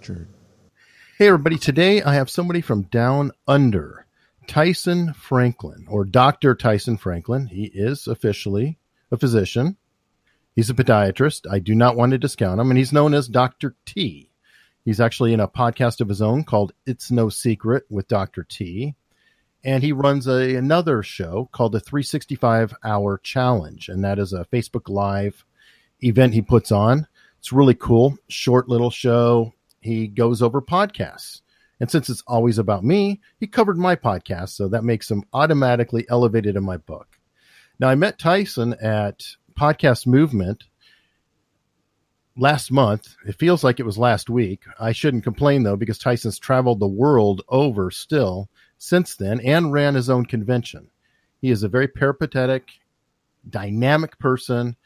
Unstructured. Hey, everybody. Today I have somebody from down under, Tyson Franklin, or Dr. Tyson Franklin. He is officially a physician. He's a podiatrist. I do not want to discount him, and he's known as Dr. T. He's actually in a podcast of his own called It's No Secret with Dr. T. And he runs a, another show called the 365 Hour Challenge, and that is a Facebook Live event he puts on. It's really cool, short little show. He goes over podcasts. And since it's always about me, he covered my podcast, so that makes him automatically elevated in my book. Now, I met Tyson at Podcast Movement last month. It feels like it was last week. I shouldn't complain, though, because Tyson's traveled the world over still since then and ran his own convention. He is a very peripatetic, dynamic person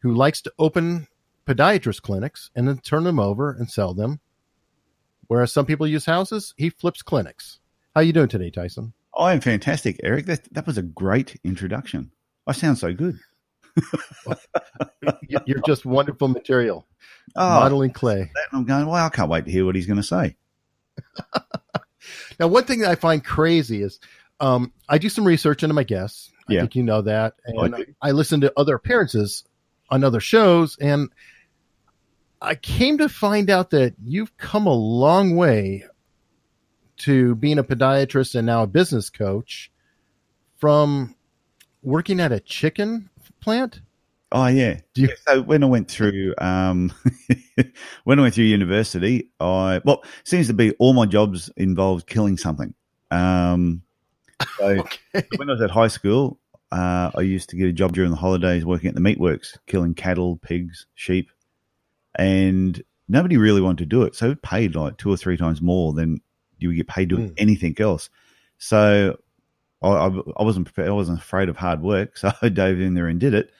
who likes to open podiatrist clinics and then turn them over and sell them. Whereas some people use houses, he flips clinics. How you doing today, Tyson? I am fantastic, Eric. That that was a great introduction. I sound so good. You're just wonderful material. Oh, Modeling clay. I'm going. Well, I can't wait to hear what he's going to say. Now, one thing that I find crazy is um, I do some research into my guests. I Yeah. think you know that. And I. I, listen to other appearances on other shows. And I came to find out that you've come a long way to being a podiatrist and now a business coach from working at a chicken plant. Oh yeah. Do you- Yeah, so when I went through um, when I went through university, I well seems to be all my jobs involved killing something. Um, so Okay. when I was at high school, uh, I used to get a job during the holidays working at the meatworks, killing cattle, pigs, sheep, and nobody really wanted to do it. So it paid like two or three times more than you would get paid doing Mm. anything else. So I, I, wasn't prepared, I wasn't afraid of hard work, so I dove in there and did it.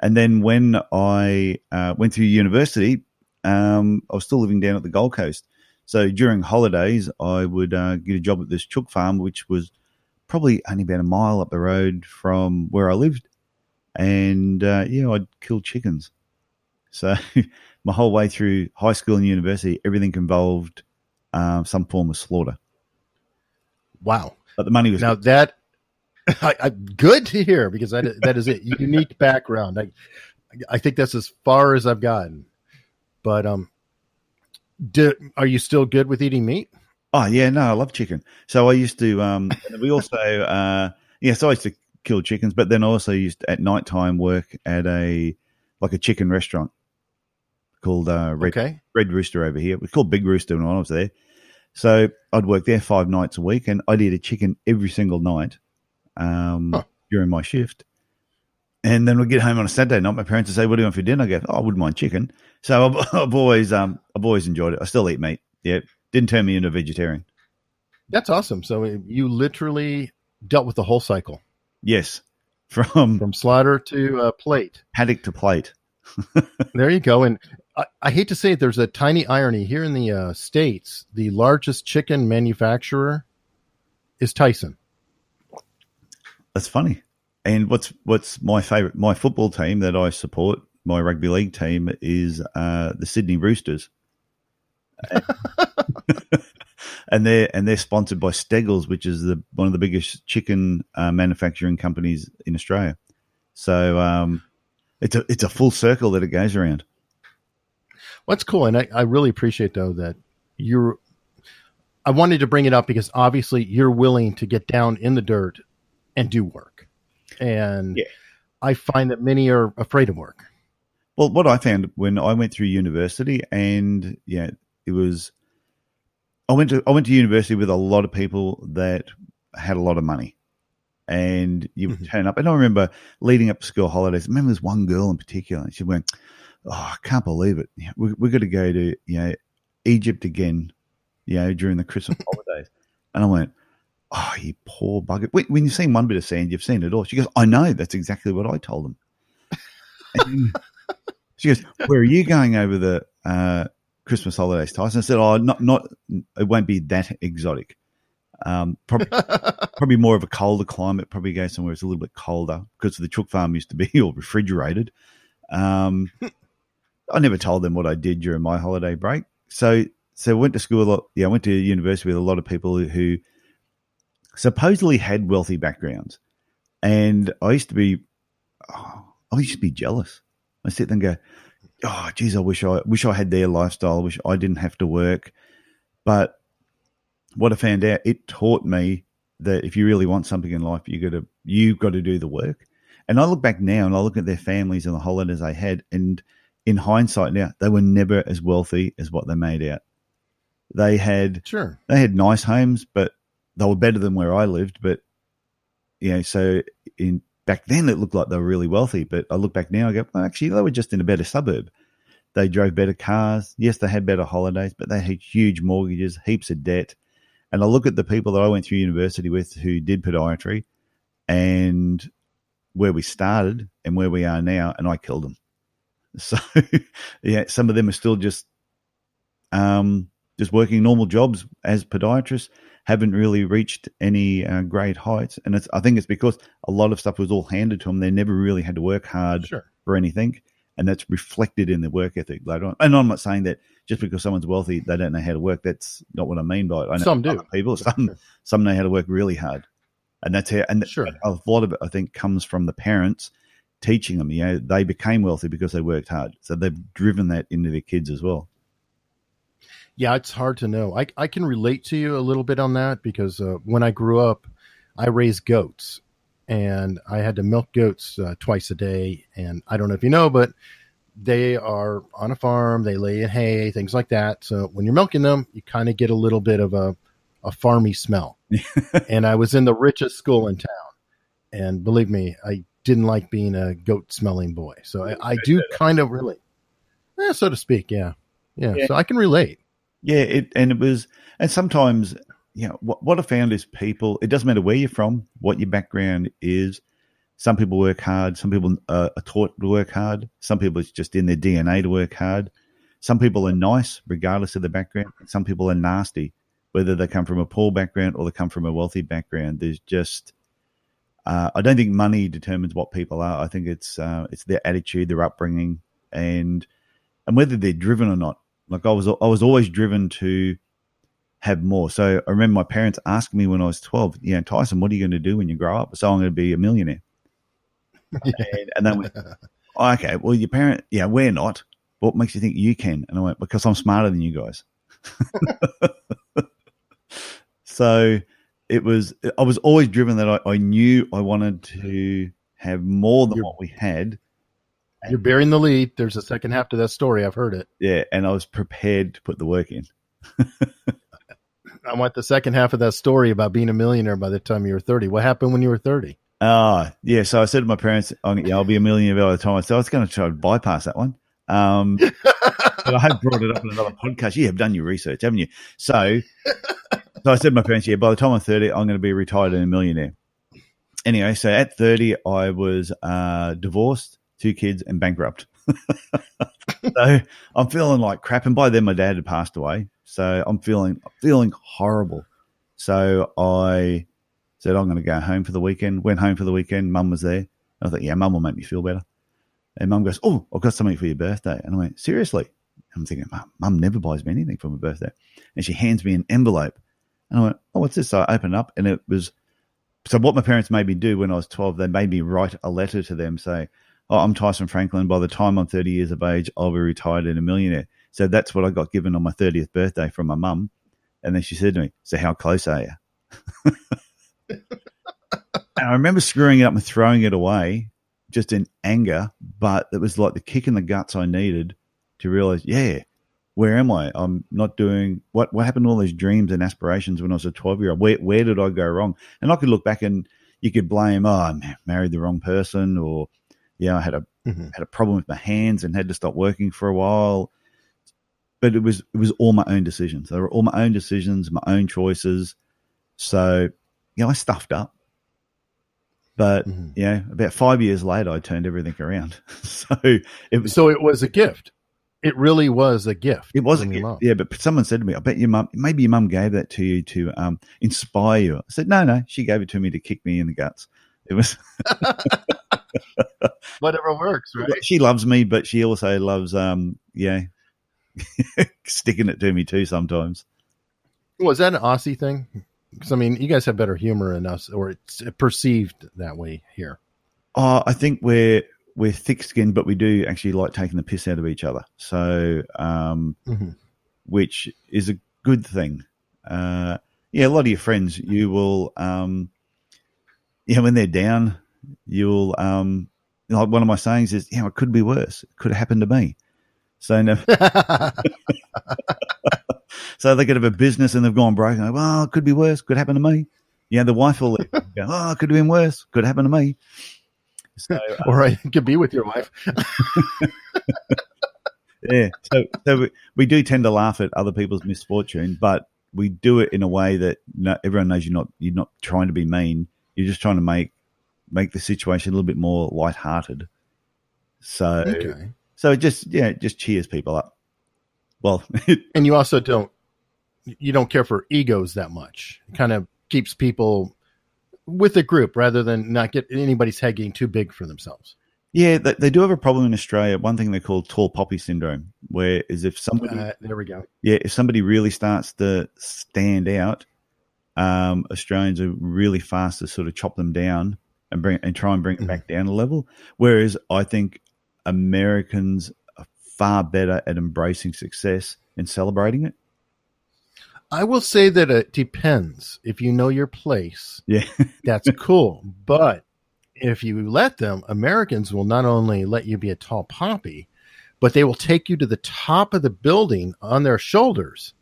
And then when I uh, went through university, um, I was still living down at the Gold Coast. So during holidays, I would uh, get a job at this chook farm, which was probably only about a mile up the road from where I lived. And uh, yeah, I'd kill chickens. So my whole way through high school and university, everything involved um, some form of slaughter. Wow. But the money was Now that I, I, good to hear because that that is a unique background. I I think that's as far as I've gotten. But um, do, are you still good with eating meat? Oh yeah, no, I love chicken. So I used to. Um, we also, uh, yeah, so I used to kill chickens, but then I also used to, at night time work at a like a chicken restaurant called uh, Red Okay. Red Rooster over here. It was called Big Rooster when I was there. So I'd work there five nights a week, and I'd eat a chicken every single night um, Huh. during my shift. And then we'd get home on a Saturday night. My parents would say, "What do you want for dinner?" I go, "Oh, I wouldn't mind chicken." So I've, I've always, um, I've always enjoyed it. I still eat meat. Yeah, didn't turn me into a vegetarian. That's awesome. So you literally dealt with the whole cycle Yes, from from slaughter to uh, plate. paddock to plate. There you go. And I, hate to say it, there's a tiny irony here in the uh, states. The largest chicken manufacturer is Tyson. That's funny. And what's what's my favorite? My football team that I support, my rugby league team, is uh, the Sydney Roosters, and they're and they're sponsored by Steggles, which is the one of the biggest chicken uh, manufacturing companies in Australia. So um, it's a it's a full circle that it goes around. What's cool, and I, I really appreciate though that you're. I wanted to bring it up because obviously you're willing to get down in the dirt and do work, and Yeah. I find that many are afraid of work. Well, what I found when I went through university, and yeah, it was. I went to I went to university with a lot of people that had a lot of money, and you would Mhm. turn up. And I remember leading up to school holidays. I remember there's one girl in particular. and She went, "Oh, I can't believe it. We we got to go to you know Egypt again, you know during the Christmas holidays." And I went, "Oh, you poor bugger! When when you've seen one bit of sand, you've seen it all." She goes, "I know. That's exactly what I told them." And she goes, "Where are you going over the uh, Christmas holidays, Tyson?" I said, "Oh, not not. It won't be that exotic. Um, probably probably more of a colder climate. Probably go somewhere it's a little bit colder because the chook farm used to be all refrigerated. Um, I never told them what I did during my holiday break. So, so I went to school a lot. Yeah, I went to university with a lot of people who supposedly had wealthy backgrounds, and I used to be, oh, I used to be jealous. I sit there and go, "Oh, geez, I wish I wish I had their lifestyle. I wish I didn't have to work." But what I found out, it taught me that if you really want something in life, you got to you've got to do the work. And I look back now and I look at their families and the holidays they had, and in hindsight now, they were never as wealthy as what they made out. They had Sure. they had nice homes, but they were better than where I lived. But you know, so in back then it looked like they were really wealthy. But I look back now, I go, well, actually, they were just in a better suburb. They drove better cars. Yes, they had better holidays, but they had huge mortgages, heaps of debt. And I look at the people that I went through university with who did podiatry, and where we started and where we are now, and I killed them. So yeah, some of them are still just um, just working normal jobs as podiatrists, haven't really reached any uh, great heights, and it's I think it's because a lot of stuff was all handed to them. They never really had to work hard Sure. for anything, and that's reflected in their work ethic later on. And I'm not saying that just because someone's wealthy, they don't know how to work. That's not what I mean by it. I know Some do. people, some some know how to work really hard, and that's how. And Sure. a lot of it, I think, comes from the parents teaching them. You know, they became wealthy because they worked hard, so they've driven that into their kids as well. Yeah, it's hard to know. I, I can relate to you a little bit on that because uh, when I grew up, I raised goats and I had to milk goats uh, twice a day. And I don't know if you know, but they are on a farm, they lay in hay, things like that. So when you're milking them, you kind of get a little bit of a, a farmy smell. and I was in the richest school in town. And believe me, I didn't like being a goat smelling boy. So I, I do kind of relate, eh, so to speak. Yeah. yeah. Yeah. So I can relate. Yeah, it and it was, and sometimes you know what what I found is people. It doesn't matter where you're from, what your background is. Some people work hard. Some people uh, are taught to work hard. Some people it's just in their DNA to work hard. Some people are nice regardless of the background. Some people are nasty, whether they come from a poor background or they come from a wealthy background. There's just uh, I don't think money determines what people are. I think it's uh, it's their attitude, their upbringing, and and whether they're driven or not. Like I was, I was always driven to have more. So I remember my parents asking me when I was twelve, you know, Tyson, what are you going to do when you grow up? So I'm going to be a millionaire. and, and then, went, oh, okay, well, your parent, yeah, we're not. What makes you think you can? And I went because I'm smarter than you guys. so it was. I was always driven that I, I knew I wanted to have more than You're- what we had. You're bearing the lead. There's a second half to that story. I've heard it. Yeah, and I was prepared to put the work in. I want the second half of that story about being a millionaire by the time you were 30. What happened when you were 30? Ah, yeah. So I said to my parents, I'm, yeah, I'll be a millionaire by the time. I so I was going to try to bypass that one. Um, but I have brought it up in another podcast. You have done your research, haven't you? So, so I said to my parents, yeah, by the time I'm 30, I'm going to be retired and a millionaire. Anyway, so at 30, I was uh, divorced, two kids, and bankrupt. so I'm feeling like crap. And by then, my dad had passed away. So I'm feeling feeling horrible. So I said, I'm going to go home for the weekend. Went home for the weekend. Mum was there. I thought, yeah, mum will make me feel better. And mum goes, oh, I've got something for your birthday. And I went, seriously? I'm thinking, mum, mum never buys me anything for my birthday. And she hands me an envelope. And I went, oh, what's this? So I opened up and it was, so what my parents made me do when I was 12, they made me write a letter to them saying, oh, I'm Tyson Franklin. By the time I'm 30 years of age, I'll be retired and a millionaire. So that's what I got given on my 30th birthday from my mum. And then she said to me, so how close are you? and I remember screwing it up and throwing it away just in anger, but it was like the kick in the guts I needed to realize, yeah, where am I? I'm not doing what what happened to all these dreams and aspirations when I was a 12 year old? Where where did I go wrong? And I could look back and you could blame, oh, I married the wrong person, or yeah, I had a Mhm. had a problem with my hands and had to stop working for a while. But it was it was all my own decisions. They were all my own decisions, my own choices. So, you know, I stuffed up. But Mhm. you know, about five years later, I turned everything around. so it was So it was a gift. It really was a gift. it was a gift. mom. Yeah, but someone said to me, "I bet your mum, maybe your mum gave that to you to um, inspire you." I said, "No, no, she gave it to me to kick me in the guts." It was Whatever works, right? she loves me, but she also loves um yeah sticking it to me too sometimes. Was that an Aussie thing? Because I mean, you guys have better humor than us, or it's perceived that way here. Oh, I think we're we're thick skinned, but we do actually like taking the piss out of each other. So um hmm which is a good thing. Uh, yeah, a lot of your friends, you will, um, yeah, when they're down, you'll, um, like one of my sayings is, you know, it could be worse. It could have happened to me. So, no, so they could have a business and they've gone broke. And go, well, it could be worse. Could happen to me. Yeah, the wife will. Go, oh, it could have been worse. Could happen to me. So, uh, or I could be with your wife. yeah. So, so we, we do tend to laugh at other people's misfortune, but we do it in a way that no, everyone knows you're not you're not trying to be mean. You're just trying to make make the situation a little bit more lighthearted. So, Okay. so it just yeah, it just cheers people up. Well, And you also don't you don't care for egos that much. It kind of keeps people with a group rather than not get anybody's head getting too big for themselves. yeah, they, they do have a problem in Australia. One thing they call tall poppy syndrome, where is if somebody Uh, there we go. yeah, if somebody really starts to stand out, um, Australians are really fast to sort of chop them down and bring and try and bring it back down a level. Whereas I think Americans are far better at embracing success and celebrating it. I will say that it depends. If you know your place, Yeah, that's cool. But if you let them, Americans will not only let you be a tall poppy, but they will take you to the top of the building on their shoulders.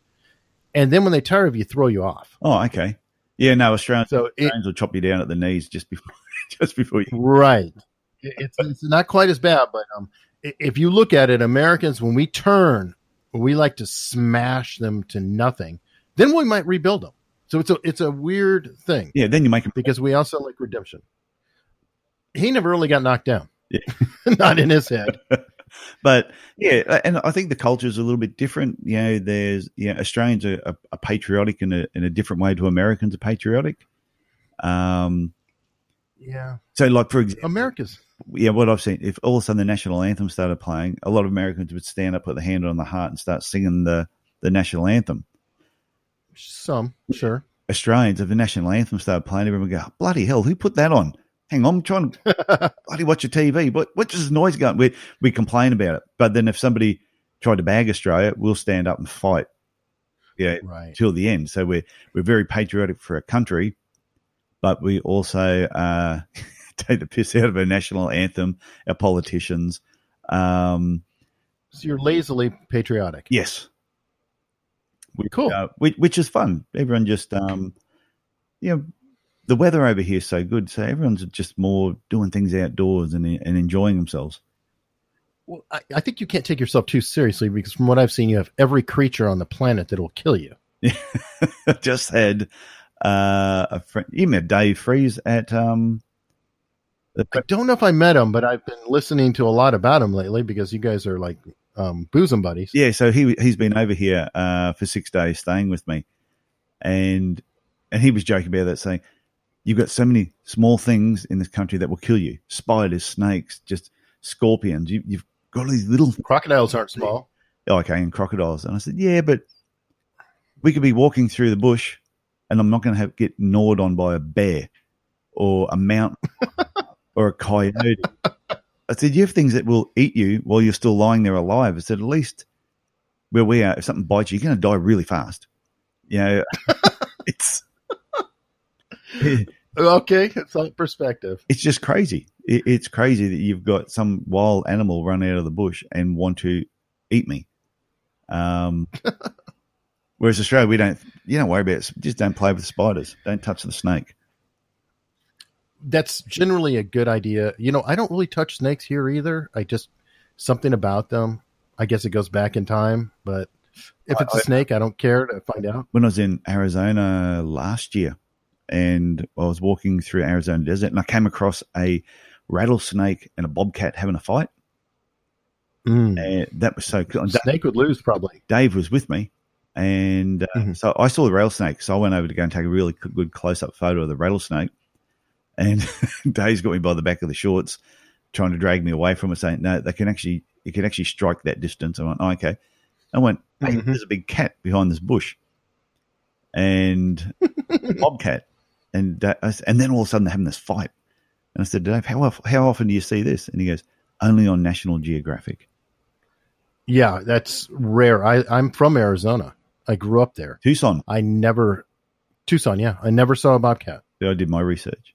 And then when they tire of you, throw you off. Oh, okay. Yeah, no, Australians, So it, Australians will chop you down at the knees just before just before you. right. It's, it's not quite as bad, but um, if you look at it, Americans, when we turn, we like to smash them to nothing. Then we might rebuild them. So it's a it's a weird thing. Yeah, then you might because we also like redemption. He never really got knocked down. Yeah. Not in his head. But yeah, and I think the culture is a little bit different. You know, there's yeah, Australians are, are, are patriotic in a in a different way to Americans are patriotic. Um, Yeah. so like for example, America's yeah, what I've seen, if all of a sudden the national anthem started playing, a lot of Americans would stand up, put their hand on the heart, and start singing the the national anthem. Some, sure. Australians, if the national anthem started playing, everyone go, bloody hell, who put that on? Hang on, I'm trying to bloody watch your TV. What what's this noise going? We we complain about it, but then if somebody tried to bag Australia, we'll stand up and fight. Yeah, Right. till the end. So we're we're very patriotic for our country, but we also uh, take the piss out of our national anthem, our politicians. Um, So you're lazily patriotic. yes, we, Cool. uh, which, which is fun. Everyone just, um, you know, the weather over here is so good, so everyone's just more doing things outdoors and and enjoying themselves. Well, I, I think you can't take yourself too seriously because from what I've seen, you have every creature on the planet that will kill you. just had uh, a friend. You met Dave Freeze at um, I don't know if I met him, but I've been listening to a lot about him lately because you guys are like um, bosom buddies. Yeah, so he he's been over here uh, for six days, staying with me, and and he was joking about that, saying, "You've got so many small things in this country that will kill you: spiders, snakes, just scorpions. You, you've got all these little Crocodiles aren't small. oh, okay, and crocodiles." And I said, "Yeah, but we could be walking through the bush, and I'm not going to have get gnawed on by a bear or a mountain or a coyote." I said, "You have things that will eat you while you're still lying there alive." I said, "At least where we are, if something bites you, you're going to die really fast." You know, it's Okay, it's all perspective. it's just crazy. It, it's crazy that you've got some wild animal run out of the bush and want to eat me. Um, whereas Australia, we don't. You don't worry about it. Just don't play with spiders. Don't touch the snake. That's generally a good idea. You know, I don't really touch snakes here either. I just something about them. I guess it goes back in time, but if it's a snake, I don't care to find out. when I was in Arizona last year and I was walking through Arizona desert and I came across a rattlesnake and a bobcat having a fight. Mm. And that was so cool. And Da- Snake would lose probably. Dave was with me. And uh, Mhm. so I saw the rattlesnake. So I went over to go and take a really good close up photo of the rattlesnake. And Dave's got me by the back of the shorts, trying to drag me away from it, saying, "No, they can actually, you can actually strike that distance." I went, oh, "Okay." I went, "Hey, Mhm. there's a big cat behind this bush," and bobcat, and s- and then all of a sudden they're having this fight. And I said, "Dave, how how often do you see this?" And he goes, "Only on National Geographic." Yeah, that's rare. I, I'm from Arizona. I grew up there. Tucson. I never Tucson, yeah. I never saw a bobcat. I did my research.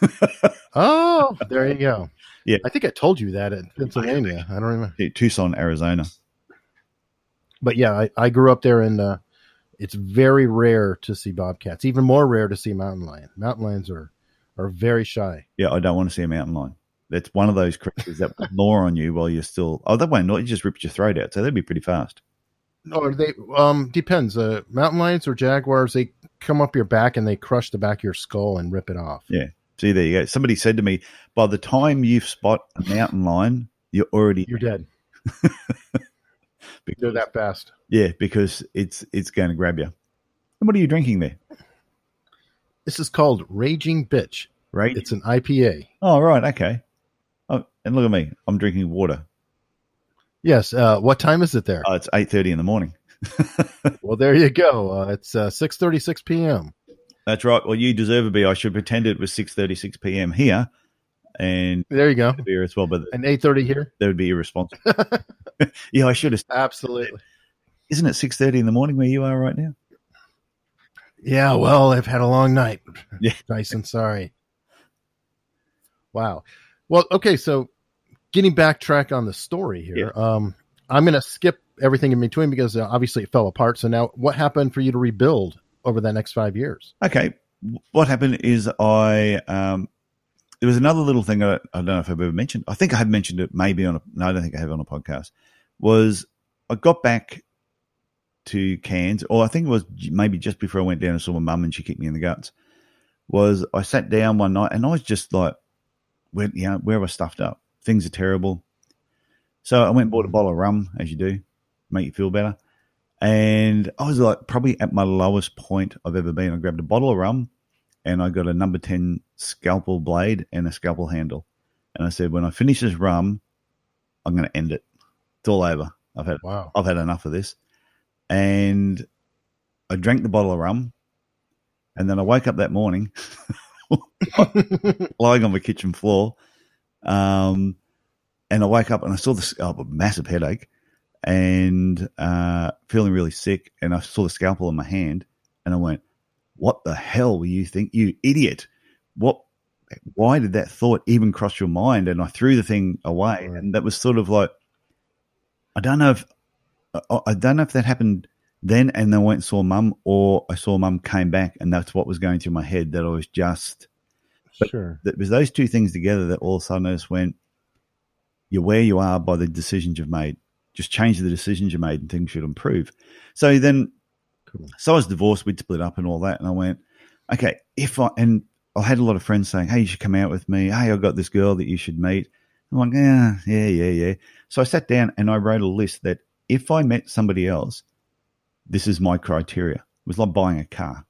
Oh, there you go. Yeah. I think I told you that in Pennsylvania. I don't remember. Tucson, Arizona. But yeah, I, I grew up there and uh, it's very rare to see bobcats. Even more rare to see mountain lion. Mountain lions are are very shy. Yeah, I don't want to see a mountain lion. That's one of those creatures that will gnaw on you while you're still. Oh, that won't. you just rips your throat out. So they'd be pretty fast. No, they um depends. Uh, mountain lions or jaguars, they come up your back and they crush the back of your skull and rip it off. Yeah. See, there you go. Somebody said to me, by the time you spot a mountain lion, you're already You're dead. because, They're that fast. yeah, because it's it's going to grab you. And what are you drinking there? This is called Raging Bitch. Right? It's an IPA. oh, right. Okay. Oh, and look at me. I'm drinking water. Yes. Uh, what time is it there? Oh, it's eight thirty in the morning. well, there you go. Uh, it's uh, six thirty six p.m. That's right. Well, you deserve a beer. I should pretend it was six thirty six p.m. here, and There you go. beer as well. But an eight thirty here. that would be irresponsible. yeah, I should have. Absolutely. Isn't it six thirty in the morning where you are right now? Yeah. Well, I've had a long night. Yeah. Dyson. Sorry. Wow. Well, okay. So, getting backtrack on the story here. Um, I'm going to skip everything in between because uh, obviously it fell apart. So now, what happened for you to rebuild over the next five years? Okay. What happened is I um, there was another little thing I, I don't know if I've ever mentioned. I think I have mentioned it maybe on a no, I don't think I have on a podcast. Was I got back to Cairns, or I think it was maybe just before I went down and saw my mum and she kicked me in the guts. Was I sat down one night and I was just like, where you know where have I stuffed up? Things are terrible. So I went and bought a bottle of rum, as you do, make you feel better. And I was like probably at my lowest point I've ever been. I grabbed a bottle of rum and I got a number 10 scalpel blade and a scalpel handle. And I said, when I finish this rum, I'm going to end it. It's all over. I've had, Wow. I've had enough of this. And I drank the bottle of rum. And then I woke up that morning lying on the kitchen floor. Um, and I woke up and I saw this oh, a massive headache and uh, feeling really sick. And I saw the scalpel in my hand and I went, What the hell were you think, you idiot? What? Why did that thought even cross your mind? And I threw the thing away. Right. And that was sort of like, I don't know if, I I don't know if that happened then and then I went and saw mum or I saw mum came back and that's what was going through my head that I was just But- sure. that was those two things together that all of a sudden I just went, you're where you are by the decisions you've made. Just change the decisions you made and things should improve. So then, Cool. so I was divorced, we'd split up and all that. And I went, okay, if I, and I had a lot of friends saying, hey, you should come out with me. Hey, I've got this girl that you should meet. I'm like, yeah, yeah, yeah, yeah. So I sat down and I wrote a list that if I met somebody else, this is my criteria. It was like buying a car,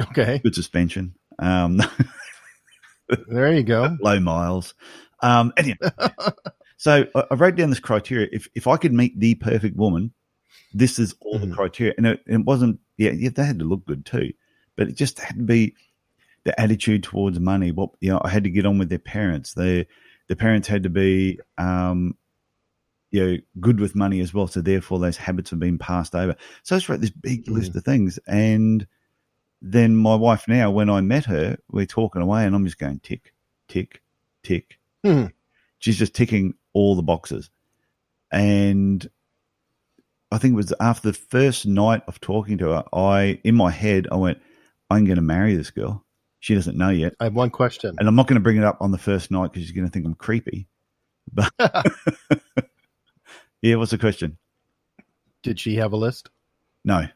Okay. good suspension, um, There you go. low miles. Um, anyway, so I, I wrote down this criteria. If if I could meet the perfect woman, this is all the Mhm. criteria, and it, it wasn't. Yeah, yeah, they had to look good too, but it just had to be the attitude towards money. What you know, I had to get on with their parents. Their the parents had to be, um, you know, good with money as well. So therefore, those habits have been passed over. So I just wrote this big list of things, and then my wife now, when I met her, we're talking away, and I'm just going tick, tick, tick. Hmm. She's just ticking all the boxes, and I think it was after the first night of talking to her, I in my head I went, I'm going to marry this girl. She doesn't know yet, I have one question. and I'm not going to bring it up on the first night because she's going to think I'm creepy. But yeah, what's the question? Did she have a list? No,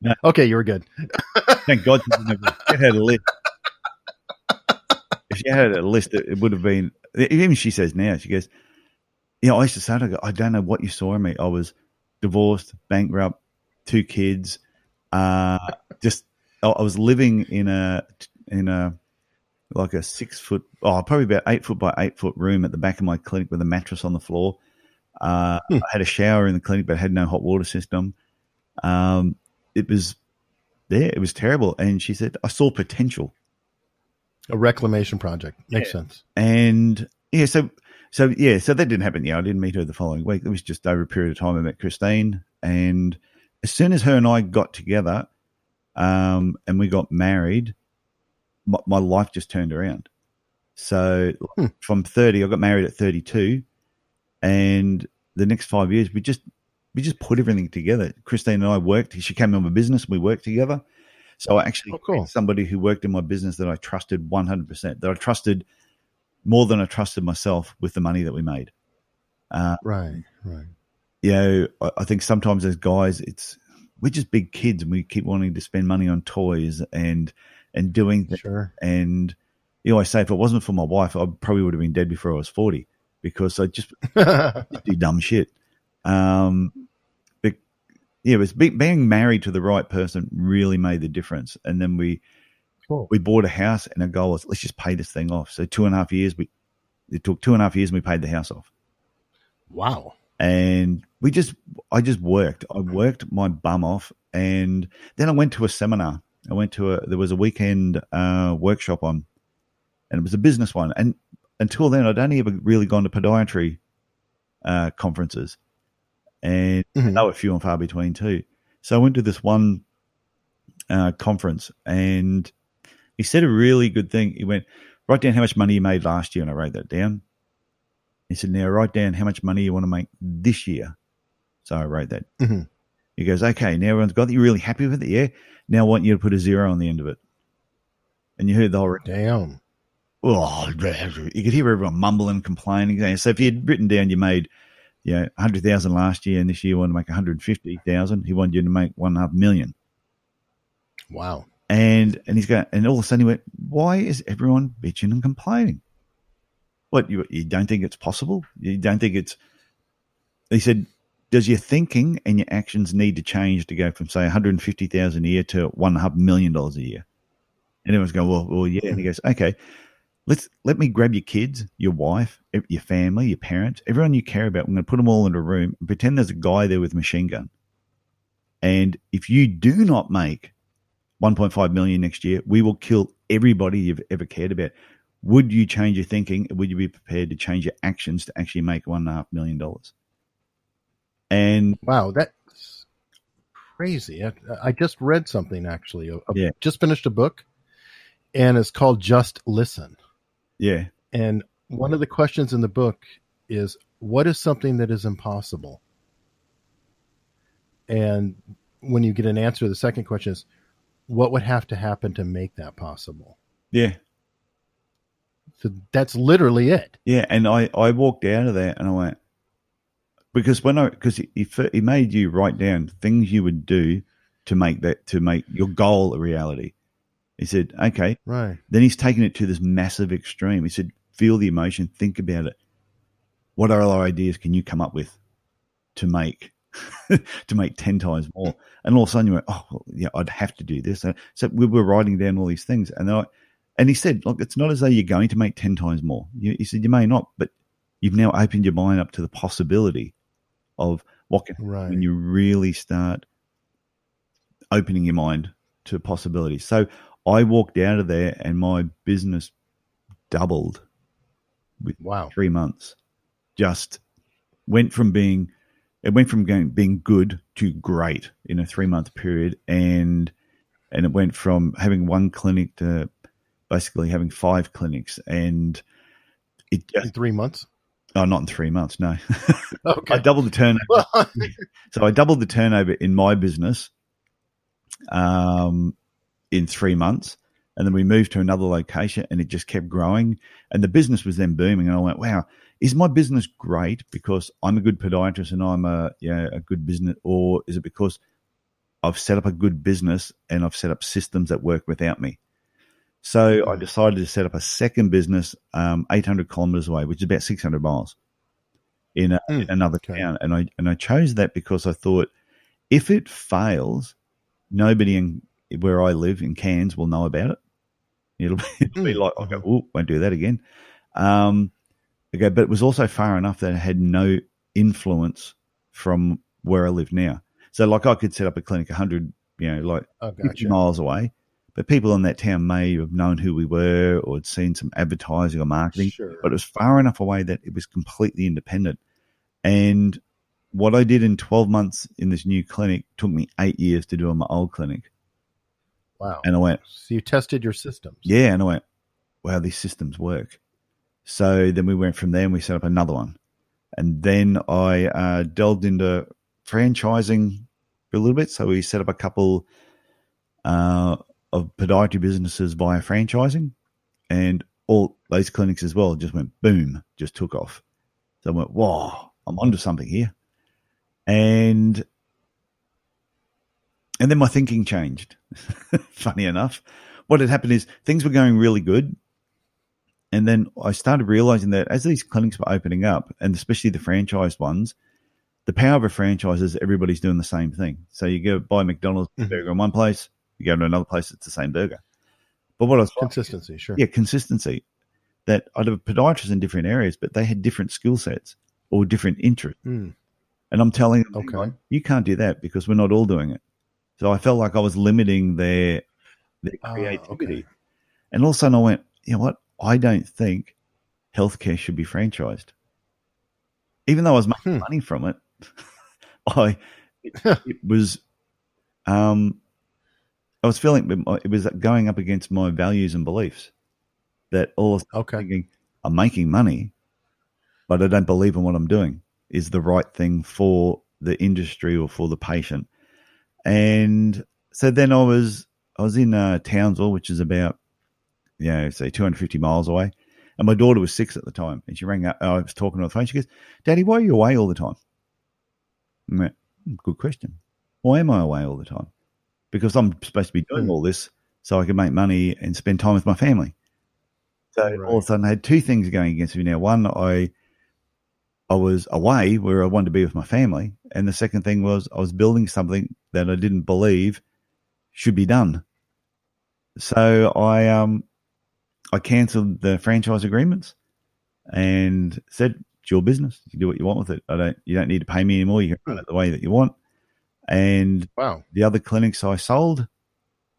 no. Okay, you were good. thank God she didn't have had a list. If she had a list, it, it would have been. Even she says now, she goes, "You know, I used to say to her, I don't know what you saw in me. I was divorced, bankrupt, two kids, uh, just I was living in a in a like a six foot, oh, probably about eight foot by eight foot room at the back of my clinic with a mattress on the floor. Uh, Hmm. I had a shower in the clinic, but had no hot water system. Um, it was there. It was terrible. And she said, I saw potential. A reclamation project makes sense. And yeah, so so yeah, so that didn't happen. Yeah, I didn't meet her the following week. It was just over a period of time I met Christine, and as soon as her and I got together, um, and we got married, my, my life just turned around. So Hmm. from thirty, I got married at thirty-two, and the next five years we just we just put everything together. Christine and I worked. She came in my business. We worked together. So I actually Oh, cool. somebody who worked in my business that I trusted one hundred percent. That I trusted more than I trusted myself with the money that we made. Uh, Right, right. you know, I, I think sometimes as guys, it's we're just big kids and we keep wanting to spend money on toys and and doing things. Sure. And you know, I say if it wasn't for my wife, I probably would have been dead before I was forty because I just do dumb shit. Um, yeah, it was be, being married to the right person really made the difference. And then we cool. we bought a house, and our goal was let's just pay this thing off. So two and a half years, we it took two and a half years, and we paid the house off. Wow. And we just, I just worked. I worked my bum off, and then I went to a seminar. I went to a there was a weekend uh, workshop on, and it was a business one. And until then, I'd only ever really gone to podiatry uh, conferences, and Mhm. they were few and far between too. So I went to this one uh, conference, and he said a really good thing. He went, "Write down how much money you made last year," and I wrote that down. He said, "Now write down how much money you want to make this year." So I wrote that. Mhm. He goes, "Okay, now everyone's got it. You're really happy with it, yeah? Now I want you to put a zero on the end of it." And you heard the whole Damn. oh, you could hear everyone mumbling, and complaining. So if you had written down you made, you know, hundred thousand last year, and this year you want to make one hundred fifty thousand, he wanted you to make one and a half million. Wow. And and he's going, and all of a sudden he went, "Why is everyone bitching and complaining? What you you don't think it's possible? You don't think it's?" He said, "Does your thinking and your actions need to change to go from say one hundred fifty thousand a year to one and a half million dollars a year?" And everyone's going, "Well, well, yeah." And he goes, "Okay, let's let me grab your kids, your wife, your family, your parents, everyone you care about. I'm going to put them all in a room and pretend there's a guy there with a machine gun. And if you do not make 1.5 million next year, we will kill everybody you've ever cared about. Would you change your thinking? Would you be prepared to change your actions to actually make one and a half million dollars? And Wow. That's crazy. I, I just read something actually. A- Yeah. Just finished a book and it's called Just Listen. Yeah, And one of the questions in the book is what is something that is impossible? And when you get an answer, the second question is what would have to happen to make that possible? yeah, So that's literally it. yeah. And I, I walked out of there and I went, because when I, because he, he he made you write down things you would do to make that, to make your goal a reality. He said, okay, Right. Then he's taken it to this massive extreme. He said, feel the emotion, think about it. What other ideas can you come up with to make to make ten times more? And all of a sudden you went, oh, well, yeah, I'd have to do this. So we were writing down all these things, and I, and he said, look, it's not as though you're going to make ten times more. You, he said you may not, but you've now opened your mind up to the possibility of what can Right. when you really start opening your mind to possibilities. So I walked out of there and my business doubled Wow. three months. Just went from being it went from going being good to great in a three month period and and it went from having one clinic to basically having five clinics and it In three months? oh not in three months no okay. I doubled the turnover so I doubled the turnover in my business um, in three months. And then we moved to another location and it just kept growing. And the business was then booming. And I went, wow, is my business great because I'm a good podiatrist and I'm a, you know, a good business? Or is it because I've set up a good business and I've set up systems that work without me? So I decided to set up a second business um, 800 kilometers away, which is about 600 miles in, a, Mm, in another okay. town. And I, and I chose that because I thought if it fails, nobody in where I live in Cairns will know about it. It'll be, it'll be Mm. like, I go, oh, won't do that again. Um, okay, but it was also far enough that it had no influence from where I live now. So, like, I could set up a clinic 100, you know, like Oh, 50 miles away, but people in that town may have known who we were or had seen some advertising or marketing Sure. but it was far enough away that it was completely independent. And what I did in 12 months in this new clinic took me eight years to do in my old clinic. Wow. And I went, So you tested your systems. yeah. And I went, wow, these systems work. So then we went from there and we set up another one. And then I uh, delved into franchising for a little bit. So we set up a couple uh, of podiatry businesses via franchising. And all those clinics as well just went boom, just took off. So I went, whoa, I'm onto something here. And and then my thinking changed. Funny enough. What had happened is things were going really good. And then I started realizing that as these clinics were opening up, and especially the franchised ones, the power of a franchise is everybody's doing the same thing. So you go buy McDonald's Mhm. burger in one place, you go to another place, it's the same burger. But what I was Consistency, sure. yeah, consistency. That I'd have podiatrists in different areas, but they had different skill sets or different interests. Mm. And I'm telling them, Okay. You can't do that because we're not all doing it. So I felt like I was limiting their their Ah, creativity. okay. And all of a sudden I went, you know what? I don't think healthcare should be franchised. Even though I was making Hmm. money from it, I it, it was um I was feeling it was going up against my values and beliefs. That all of a sudden Okay. thinking I'm making money, but I don't believe in what I'm doing is the right thing for the industry or for the patient. And so then I was I was in uh, Townsville, which is about you know say 250 miles away, and my daughter was six at the time, and she rang up. I was talking on the phone. She goes, "Daddy, why are you away all the time?" Went, "Hmm, Good question. Why am I away all the time? Because I'm supposed to be doing Hmm. all this so I can make money and spend time with my family. So all of a sudden, I had two things going against me. Now, one, I I was away where I wanted to be with my family, and the second thing was I was building something that I didn't believe should be done. So I um I cancelled the franchise agreements and said, "It's your business. You do what you want with it. I don't. You don't need to pay me anymore. You can run it the way that you want." And Wow. the other clinics I sold,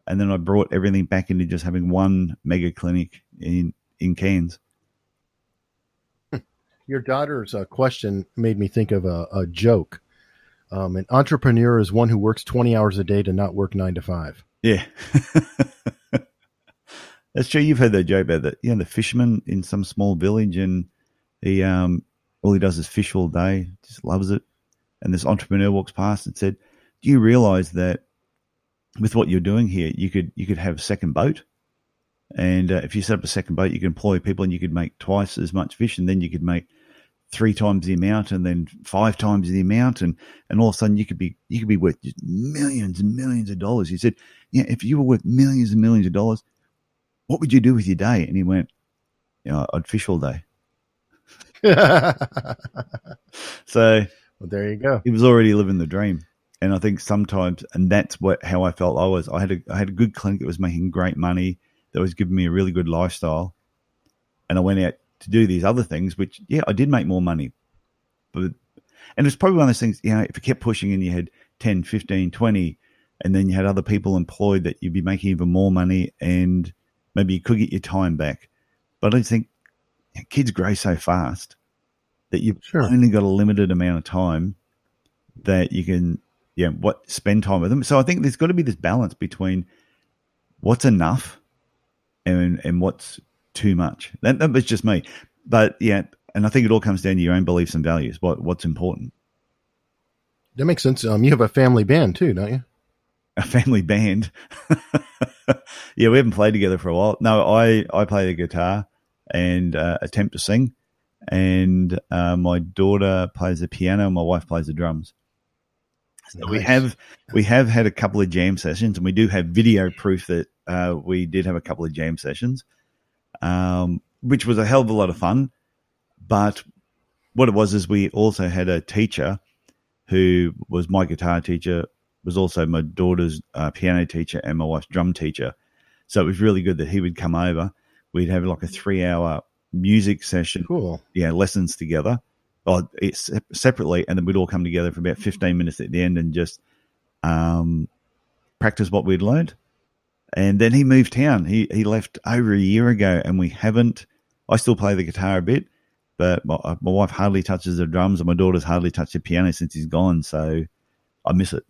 and then I brought everything back into just having one mega clinic in in Cairns. Your daughter's uh, question made me think of a, a joke. Um, an entrepreneur is one who works 20 hours a day to not work nine to five. Yeah. That's true. You've heard that joke about that. You know, the fisherman in some small village and he um all he does is fish all day, just loves it. And this entrepreneur walks past and said, Do you realize that with what you're doing here, you could you could have a second boat? And uh, if you set up a second boat, you can employ people and you could make twice as much fish and then you could make three times the amount and then five times the amount and and all of a sudden you could be you could be worth just millions and millions of dollars. He said, Yeah, if you were worth millions and millions of dollars, what would you do with your day? And he went, You know, I'd fish all day. so well, there you go. he was already living the dream. And I think sometimes, and that's what how I felt I was. I had a I had a good clinic that was making great money, that was giving me a really good lifestyle, and I went out to do these other things, which yeah, I did make more money, but and it was probably one of those things. You know, if you kept pushing and you had 10, 15, 20, and then you had other people employed, that you'd be making even more money, and maybe you could get your time back. But I don't think kids grow so fast that you've Sure. only got a limited amount of time that you can yeah what spend time with them so i think there's got to be this balance between what's enough and and what's too much. That, that was just me. But yeah and i think it all comes down to your own beliefs and values what what's important. That makes sense. Um, you have a family band too, don't you? a family band? Yeah we haven't played together for a while. No i i play the guitar and uh, attempt to sing. And uh, my daughter plays the piano and my wife plays the drums. So we have we have had a couple of jam sessions, and we do have video proof that uh, we did have a couple of jam sessions, um, which was a hell of a lot of fun. But what it was is we also had a teacher who was my guitar teacher, was also my daughter's uh, piano teacher and my wife's drum teacher. So it was really good that he would come over. We'd have like a three hour music session, Cool. yeah, lessons together, or it's separately, and then we'd all come together for about fifteen minutes at the end and just um, practice what we'd learned. And then he moved town. He he left over a year ago, and we haven't. I still play the guitar a bit, but my, my wife hardly touches the drums, and my daughter's hardly touched the piano since he's gone. So I miss it.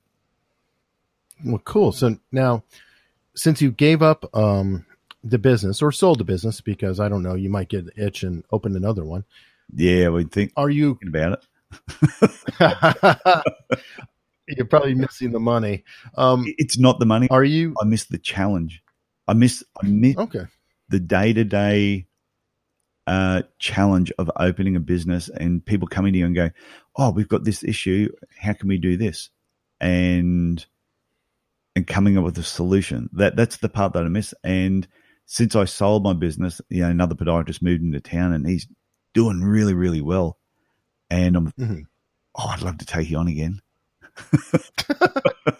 Well, cool. So now, since you gave up um, the business or sold the business, because I don't know, you might get an itch and open another one. Yeah, we think Are you? thinking about it. you're probably missing the money. Um, It's not the money. are you? I miss the challenge. I miss I miss Okay. the day to day challenge of opening a business and people coming to you and going, "Oh, we've got this issue. How can we do this?" and and coming up with a solution. That that's the part that I miss. And since I sold my business, you know, another podiatrist moved into town and he's doing really really well. And I'm, Mhm. oh, I'd love to take you on again.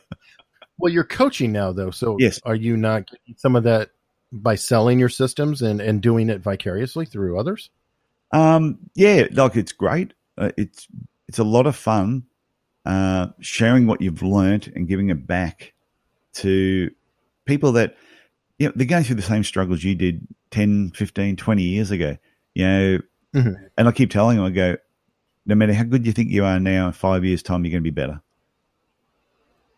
Well, you're coaching now, though. So Yes. are you not getting some of that by selling your systems and, and doing it vicariously through others? Um, yeah, like it's great. Uh, it's it's a lot of fun uh, sharing what you've learnt and giving it back to people that you know, they're going through the same struggles you did 10, 15, 20 years ago. You know, Mhm. and I keep telling them, I go, no matter how good you think you are now, in five years' time, you're going to be better.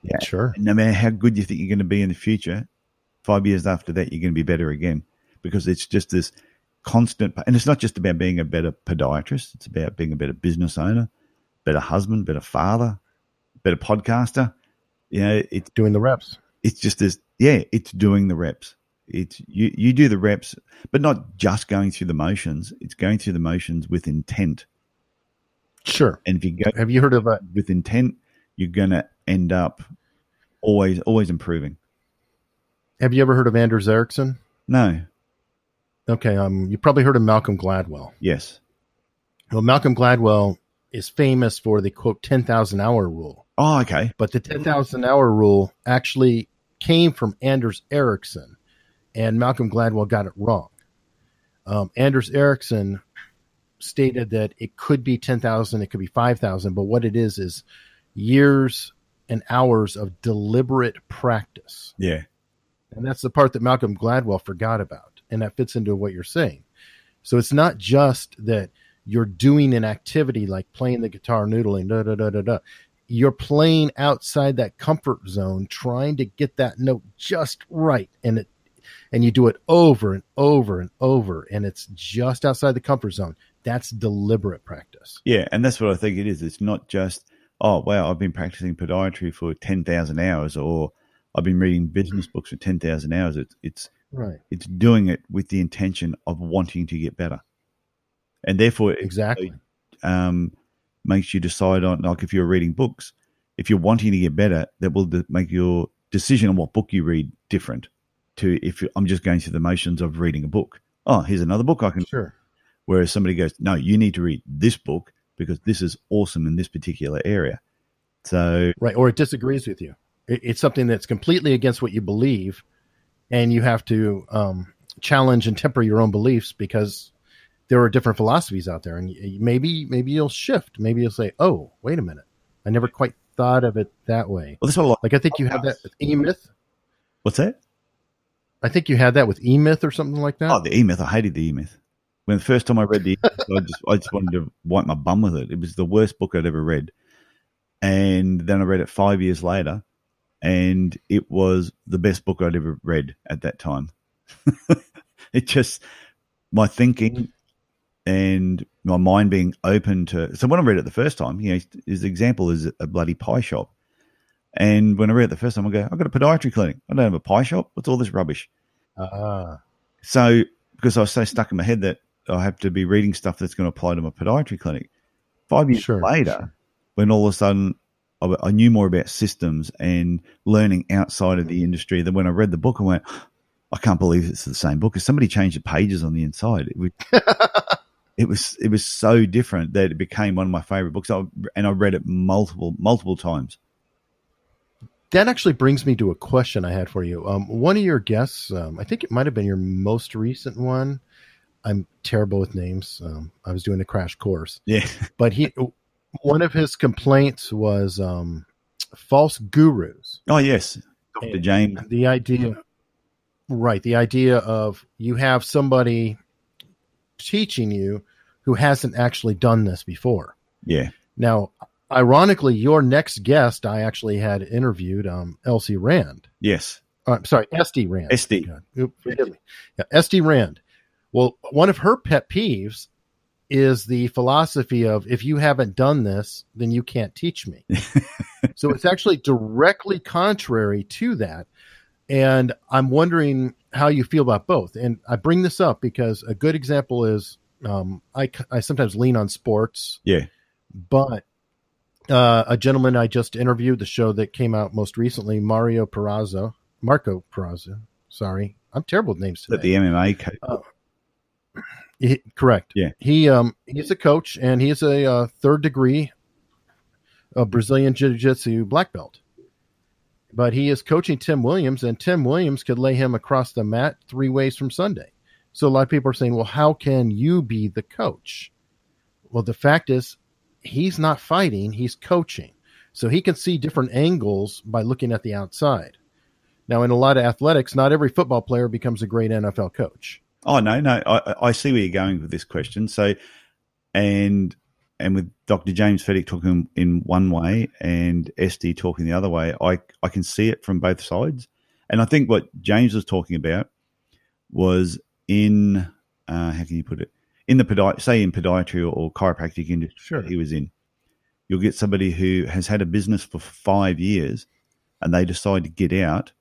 Yeah. Sure. No matter how good you think you're going to be in the future, five years after that, you're going to be better again because it's just this constant. And it's not just about being a better podiatrist, it's about being a better business owner, better husband, better father, better podcaster. You know, it's, Doing the reps. it's just this, yeah, it's doing the reps. It's you, you do the reps, but not just going through the motions. It's going through the motions with intent. Sure. And if you go Have you heard of a, with intent, you're going to end up always, always improving. have you ever heard of Anders Ericsson? No. Okay. Um, you probably heard of Malcolm Gladwell. Yes. Well, Malcolm Gladwell is famous for the quote 10,000 hour rule, Oh, okay. but the 10,000 hour rule actually came from Anders Ericsson and Malcolm Gladwell got it wrong. Um, Anders Ericsson stated that it could be 10,000, it could be 5,000, but what it is is years and hours of deliberate practice. Yeah. And that's the part that Malcolm Gladwell forgot about. And that fits into what you're saying. So it's not just that you're doing an activity like playing the guitar, noodling, da da da da da. You're playing outside that comfort zone, trying to get that note just right. And it and you do it over and over and over, and it's just outside the comfort zone. That's deliberate practice. Yeah. And that's what I think it is. It's not just, oh, wow, I've been practicing podiatry for 10,000 hours or I've been reading business books for 10,000 hours. It's, it's, Right. it's doing it with the intention of wanting to get better. And therefore, it Exactly. um, makes you decide on, like if you're reading books, if you're wanting to get better, that will de- make your decision on what book you read different to if I'm just going through the motions of reading a book. Oh, here's another book I can Sure. Whereas somebody goes, no, you need to read this book because this is awesome in this particular area. So Right. Or it disagrees with you. It, it's something that's completely against what you believe, and you have to um, challenge and temper your own beliefs because there are different philosophies out there. And maybe maybe you'll shift. Maybe you'll say, "Oh, wait a minute, I never quite thought of it that way." well, that's what like. Like I think you have that with E Myth. What's that? I think you had that with E Myth or something like that. Oh, the E Myth. I hated the E Myth. When the first time I read the I just I just wanted to wipe my bum with it. It was the worst book I'd ever read. And then I read it five years later, and it was the best book I'd ever read at that time. it just my thinking and my mind being open to. So when I read it the first time, you know, his example is a bloody pie shop. And when I read it the first time, I go, I've got a podiatry clinic. I don't have a pie shop. What's all this rubbish? Ah, So because I was so stuck in my head that I have to be reading stuff that's going to apply to my podiatry clinic. Five years Sure, later, sure. when all of a sudden I, I knew more about systems and learning outside of the industry, then when I read the book, I went, I can't believe it's the same book. Because somebody changed the pages on the inside. It was, it was it was so different that it became one of my favorite books. I, and I read it multiple multiple times. that actually brings me to a question I had for you. Um, one of your guests, um, I think it might have been your most recent one. I'm terrible with names. Um, I was doing a crash course, Yeah. but he, one of his complaints was um, false gurus. Oh yes, Dr. And James. The idea, right? The idea of you have somebody teaching you who hasn't actually done this before. Yeah. Now, ironically, your next guest I actually had interviewed, um, Elsie Rand. Yes. Uh, I'm sorry, SD Rand. SD. God, oop, me. Yeah, SD Rand. Well, one of her pet peeves is the philosophy of if you haven't done this, then you can't teach me. so it's actually directly contrary to that. And I'm wondering how you feel about both. And I bring this up because a good example is um, I, I sometimes lean on sports, Yeah. but uh, a gentleman I just interviewed, the show that came out most recently, Mario Perazzo, Marco Perazzo. Sorry, I'm terrible with names That today. the MMA coach. He- correct. Yeah. He um he's a coach and he's a uh, third degree uh, Brazilian Jiu Jitsu black belt. But he is coaching Tim Williams, and Tim Williams could lay him across the mat three ways from Sunday. So a lot of people are saying, "Well, how can you be the coach?" Well, the fact is, he's not fighting; he's coaching, so he can see different angles by looking at the outside. Now, in a lot of athletics, not every football player becomes a great NFL coach. Oh no, no, I, I see where you're going with this question. So, and and with Dr. James Feddick talking in one way and SD talking the other way, I I can see it from both sides. And I think what James was talking about was in uh, how can you put it in the podi- say in podiatry or, or chiropractic industry Sure. he was in. You'll get somebody who has had a business for five years, and they decide to get out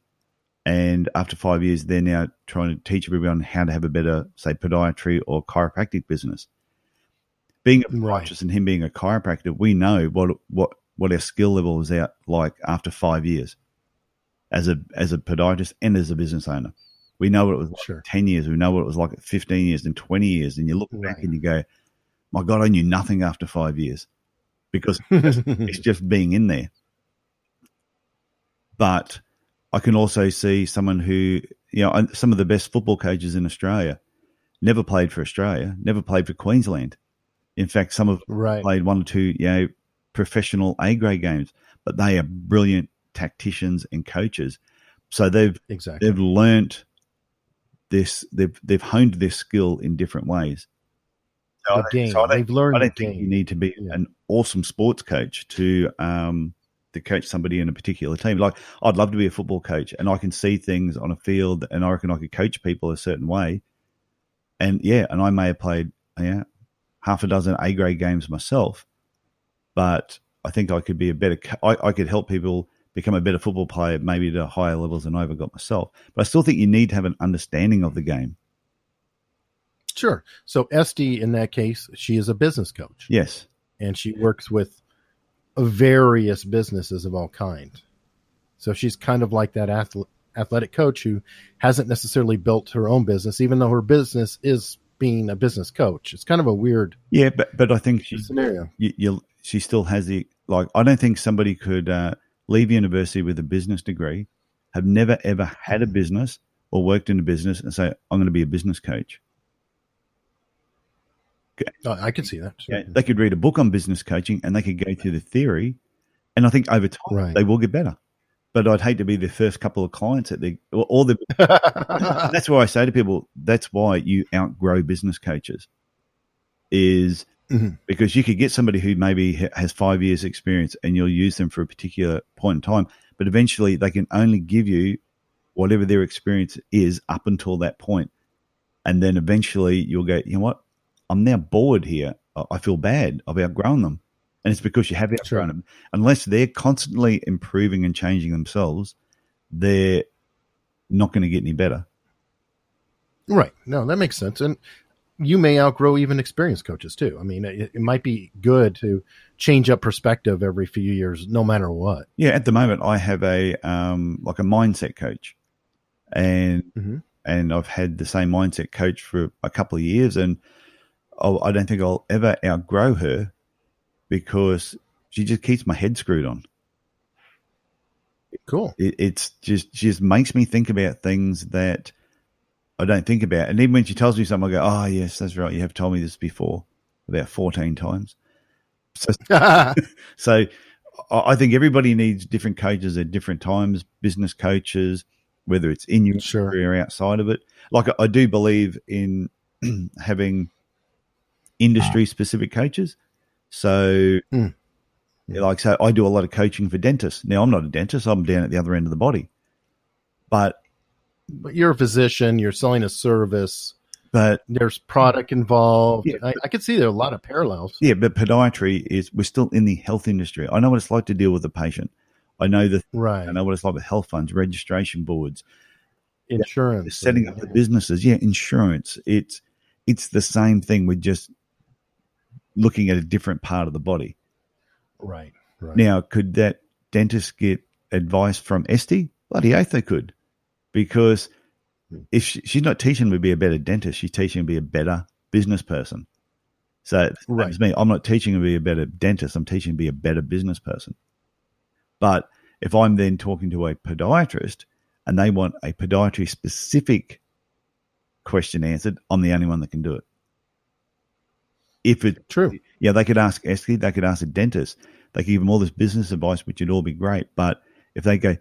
and after five years, they're now trying to teach everyone how to have a better, say, podiatry or chiropractic business. Being a Right. podiatrist and him being a chiropractor, we know what what what our skill level is out like after five years as a as a podiatrist and as a business owner. We know what it was like Sure. ten years. We know what it was like at fifteen years and twenty years. And you look back and you go, "My God, I knew nothing after five years," because it's just being in there. But I can also see someone who, you know, some of the best football coaches in Australia never played for Australia, never played for Queensland. In fact, some have right. played one or two, you know, professional A grade games, but they are brilliant tacticians and coaches. So they've Exactly. they've learnt this, they've they've honed their skill in different ways. So the I- game. so I don't They've learned I don't think game. you need to be Yeah. an awesome sports coach to um to coach somebody in a particular team. Like I'd love to be a football coach and I can see things on a field and I reckon I could coach people a certain way. And yeah, and I may have played yeah half a dozen A grade games myself, but I think I could be a better. I, I could help people become a better football player, maybe to higher levels than I ever got myself. But I still think you need to have an understanding of the game. Sure. So SD in that case, she is a business coach Yes, and she works with various businesses of all kind. So she's kind of like that athle- athletic coach who hasn't necessarily built her own business, even though her business is being a business coach. It's kind of a weird yeah, but but I think she scenario. you, you she still has the like I don't think somebody could uh, leave university with a business degree, have never ever had a business or worked in a business and say I'm going to be a business coach. Oh, I can see that. Yeah, they could read a book on business coaching and they could go through the theory, and I think over time Right. they will get better. But I'd hate to be the first couple of clients that they or, the. that's why I say to people, that's why you outgrow business coaches, is Mhm. because you could get somebody who maybe has five years experience and you'll use them for a particular point in time, but eventually they can only give you whatever their experience is up until that point, and then eventually you'll go, you know what, I'm now bored here. I- feel bad. I've outgrown them, and it's because you have outgrown Sure. them. Unless they're constantly improving and changing themselves, they're not going to get any better. Right. No, that makes sense. And you may outgrow even experienced coaches too. I mean, it, it might be good to change up perspective every few years, no matter what. Yeah, at the moment I have a um, like a mindset coach, and Mhm. and I've had the same mindset coach for a couple of years, and I'll, I don't think I'll ever outgrow her because she just keeps my head screwed on. Cool. it, it's just she just makes me think about things that I don't think about. And even when she tells me something, I go, "Oh yes, that's right. You have told me this before about fourteen times." So, so I I think everybody needs different coaches at different times. Business coaches, whether it's in your Sure. career or outside of it. Like I- I do believe in having industry ah. specific coaches. So, hmm. yeah, like so, I do a lot of coaching for dentists. Now, I'm not a dentist; I'm down at the other end of the body. But but you're a physician. You're selling a service. but There's product involved. Yeah. I, I could see there are a lot of parallels. yeah, but podiatry is we're still in the health industry. I know what it's like to deal with a patient. I know the Right. I know what it's like with health funds, registration boards, Insurance. setting up the businesses. Yeah, insurance. It's it's the same thing. We're just looking at a different part of the body. Right. Right. Now, could that dentist get advice from SD? Bloody oath they could. Because hmm. if she, she's not teaching him to be a better dentist, she's teaching him to be a better business person. So Right. that's me. I'm not teaching him to be a better dentist. I'm teaching him to be a better business person. But if I'm then talking to a podiatrist and they want a podiatry specific question answered, I'm the only one that can do it. If it True. yeah, they could ask SD, they could ask a dentist, they could give them all this business advice, which would all be great. But if they go,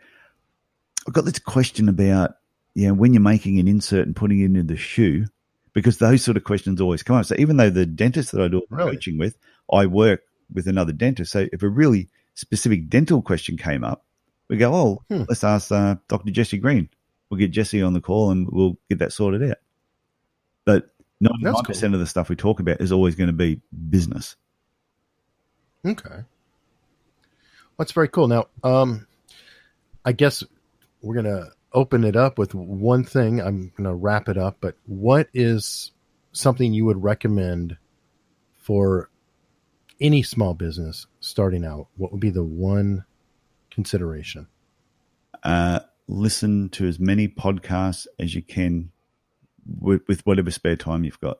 I've got this question about, you know, when you're making an insert and putting it into the shoe, because those sort of questions always come up. So even though the dentist that I do Really? coaching with, I work with another dentist. So if a really specific dental question came up, we go, oh, Hmm. let's ask uh, Dr. Jesse Green. We'll get Jesse on the call and we'll get that sorted out. But 99% of the stuff we talk about is always going to be business. Okay. That's very cool. Now, um, I guess we're gonna open it up with one thing. I'm gonna wrap it up, but what is something you would recommend for any small business starting out? What would be the one consideration? uh, listen to as many podcasts as you can with, with whatever spare time you've got.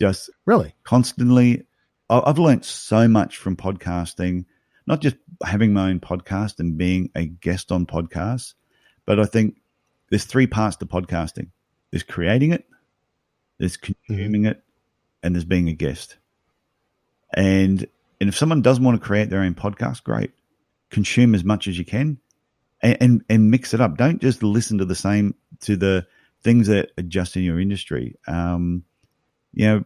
Just Really? constantly, I've learned so much from podcasting, not just having my own podcast and being a guest on podcasts, but I think there's three parts to podcasting there's creating it, there's mm-hmm. consuming it, and there's being a guest. And and if someone doesn't want to create their own podcast, great. Consume as much as you can and, and, and mix it up. Don't just listen to the same to the things that are just in your industry. Um, you know,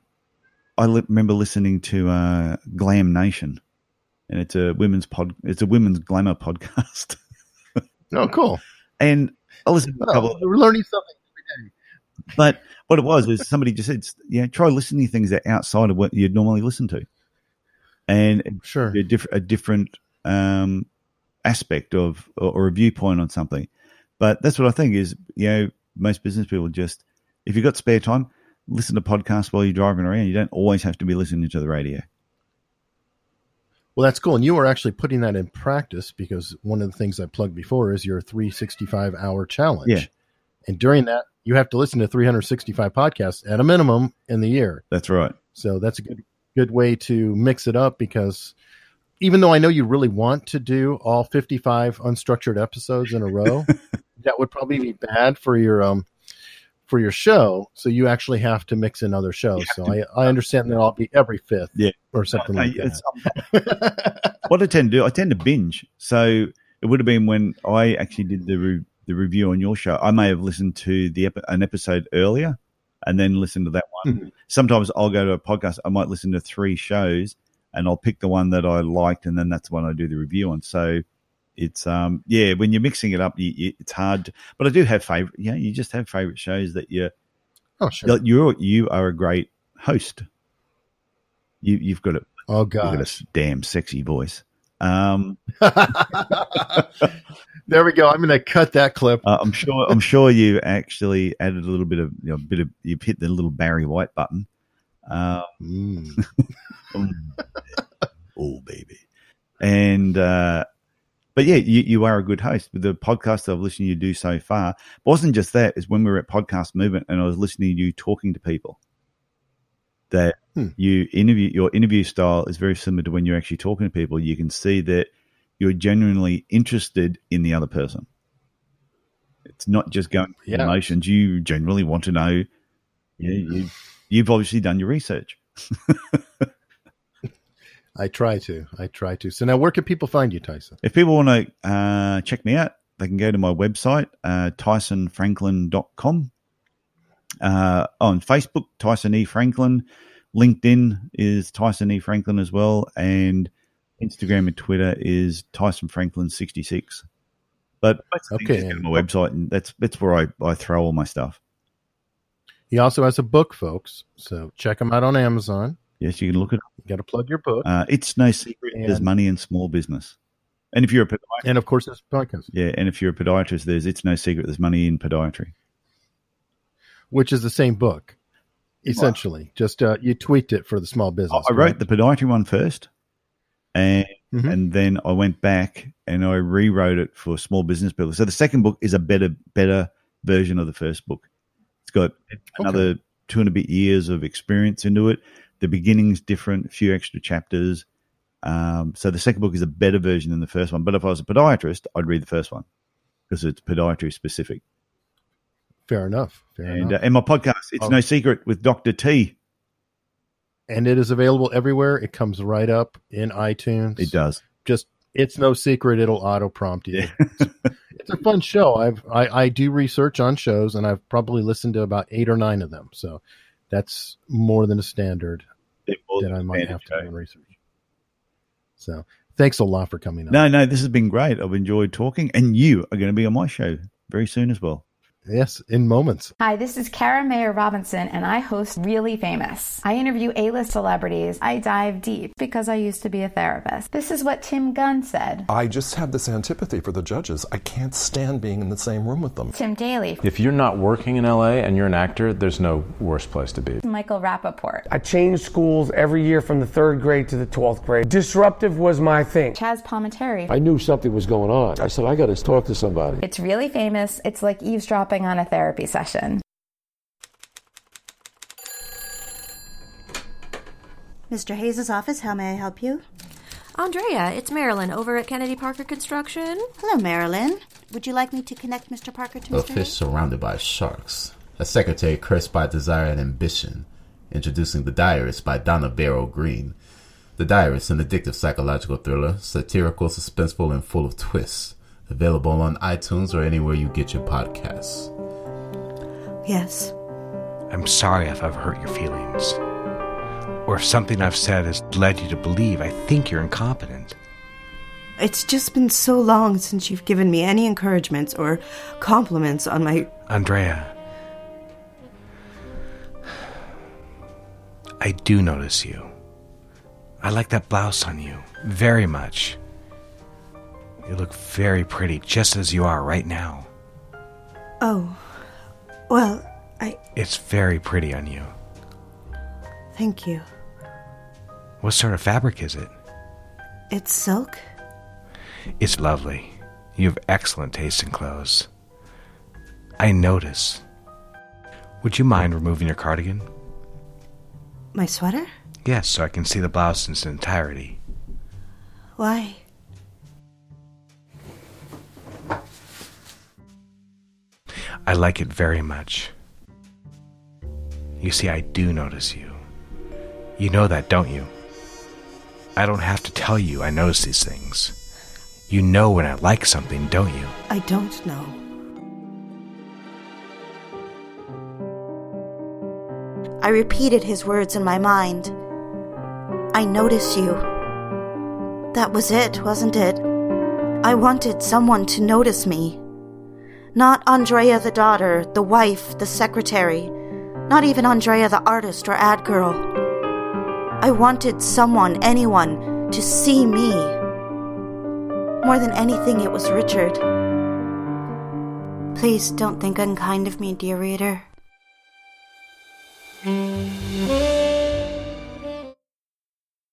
I li- remember listening to uh, Glam Nation, and it's a women's pod. It's a women's glamour podcast, Oh, cool. and I listened to a couple. We're learning something. Every day. But what it was is somebody just said, "Yeah, try listening to things that are outside of what you'd normally listen to," and Sure. a, diff- a different um, aspect of or, or a viewpoint on something. But that's what I think is, you know, most business people just, if you've got spare time, listen to podcasts while you're driving around. You don't always have to be listening to the radio. Well, that's cool. And you are actually putting that in practice because one of the things I plugged before is your 365 hour challenge. Yeah. And during that, you have to listen to 365 podcasts at a minimum in the year. That's right. So that's a good good way to mix it up because even though I know you really want to do all 55 unstructured episodes in a row, that would probably be bad for your um for your show. So you actually have to mix in other shows. So I, I understand that I'll be every fifth Yeah. or something like that. what I tend to do, I tend to binge. So it would have been when I actually did the re- the review on your show. I may have listened to the ep- an episode earlier and then listened to that one. Mhm. Sometimes I'll go to a podcast. I might listen to three shows and I'll pick the one that I liked, and then that's the one I do the review on. So it's um yeah, when you're mixing it up, you, you, it's hard. To, but I do have favorite. Yeah, you just have favorite shows that you oh, sure. you're you are a great host. You you've got a Oh, god you've got a damn sexy voice. Um, there we go. I'm going to cut that clip. Uh, I'm sure. I'm sure you actually added a little bit of you know, bit of you've hit the little Barry White button. Uh, Mm. oh baby, and uh, but yeah, you, you are a good host. But the podcast I've listened to you do so far wasn't just that. Is when we were at Podcast Movement and I was listening to you talking to people. That Hmm. you interview your interview style is very similar to when you're actually talking to people. You can see that you're genuinely interested in the other person. It's not just going Yeah. emotions. You genuinely want to know. Yeah, you, you've obviously done your research. I try to. I try to. So now, where can people find you, Tyson? If people want to uh, check me out, they can go to my website, uh, tysonfranklin.com. Uh, on Facebook, Tyson E. Franklin. LinkedIn is Tyson E. Franklin as well. And Instagram and Twitter is Tyson Franklin 66. But basically, Okay, just go to and- my website, and that's that's where I, I throw all my stuff. He also has a book, folks. So check him out on Amazon. Yes, you can look it. You got to plug your book, Uh, it's no secret there's And- money in small business. And if you're a podiatrist, and of course, this podcast, yeah, and if you're a podiatrist, there's it's no secret there's money in podiatry. which is the same book, essentially. Just uh, you tweaked it for the small business. I wrote the podiatry one first, and Mhm. and then I went back and I rewrote it for small business people. So the second book is a better better version of the first book. It's got another two and a bit years of experience into it. The beginning's different, a few extra chapters. Um, so the second book is a better version than the first one. But if I was a podiatrist, I'd read the first one because it's podiatry specific. Fair enough. Fair And enough. uh, and my podcast, it's Oh. no secret with Doctor T. and it is available everywhere. It comes right up in iTunes. It does. Just it's no secret. It'll auto prompt you. Yeah. it's a fun show. I've I, I do research on shows, and I've probably listened to about eight or nine of them. So that's more than a standard that I might have to do in research. So thanks a lot for coming on. No, no, this has been great. I've enjoyed talking, and you are going to be on my show very soon as well. Yes, in moments. Hi, this is Kara Mayer Robinson, and I host Really Famous. I interview A list celebrities. I dive deep because I used to be a therapist. This is what Tim Gunn said. I just have this antipathy for the judges. I can't stand being in the same room with them. Tim Daly, If you're not working in LA and you're an actor, there's no worse place to be. Michael Rapaport, I changed schools every year from the third grade to the 12th grade. Disruptive was my thing. Chazz Palminteri. I knew something was going on. I said, I got to talk to somebody. It's really famous. It's like eavesdropping on a therapy session. Mr. Hayes' office, how may I help you? Andrea, it's Marilyn over at Kennedy Parker Construction. Hello, Marilyn. Would you like me to connect Mr. Parker to A Mr. fish Hayes? surrounded by sharks. A secretary cursed by desire and ambition. Introducing The Diarist by Donna Barrow Green. The Diarist, an addictive psychological thriller, satirical, suspenseful, and full of twists. Available on iTunes or anywhere you get your podcasts. Yes. I'm sorry if I've hurt your feelings. Or if something I've said has led you to believe I think you're incompetent. It's just been so long since you've given me any encouragements or compliments on my. Andrea, I do notice you. I like that blouse on you very much. You look very pretty just as you are right now. Oh. Well, I. It's very pretty on you. Thank you. What sort of fabric is it? It's silk? It's lovely. You have excellent taste in clothes. I notice. Would you mind removing your cardigan? My sweater? Yes, so I can see the blouse in its entirety. Why? I like it very much. You see, I do notice you. You know that, don't you? I don't have to tell you I notice these things. You know when I like something, don't you? I don't know. I repeated his words in my mind. I notice you. That was it, wasn't it? I wanted someone to notice me. Not Andrea the daughter, the wife, the secretary, not even Andrea the artist or ad girl. I wanted someone, anyone, to see me. More than anything, it was Richard. Please don't think unkind of me, dear reader.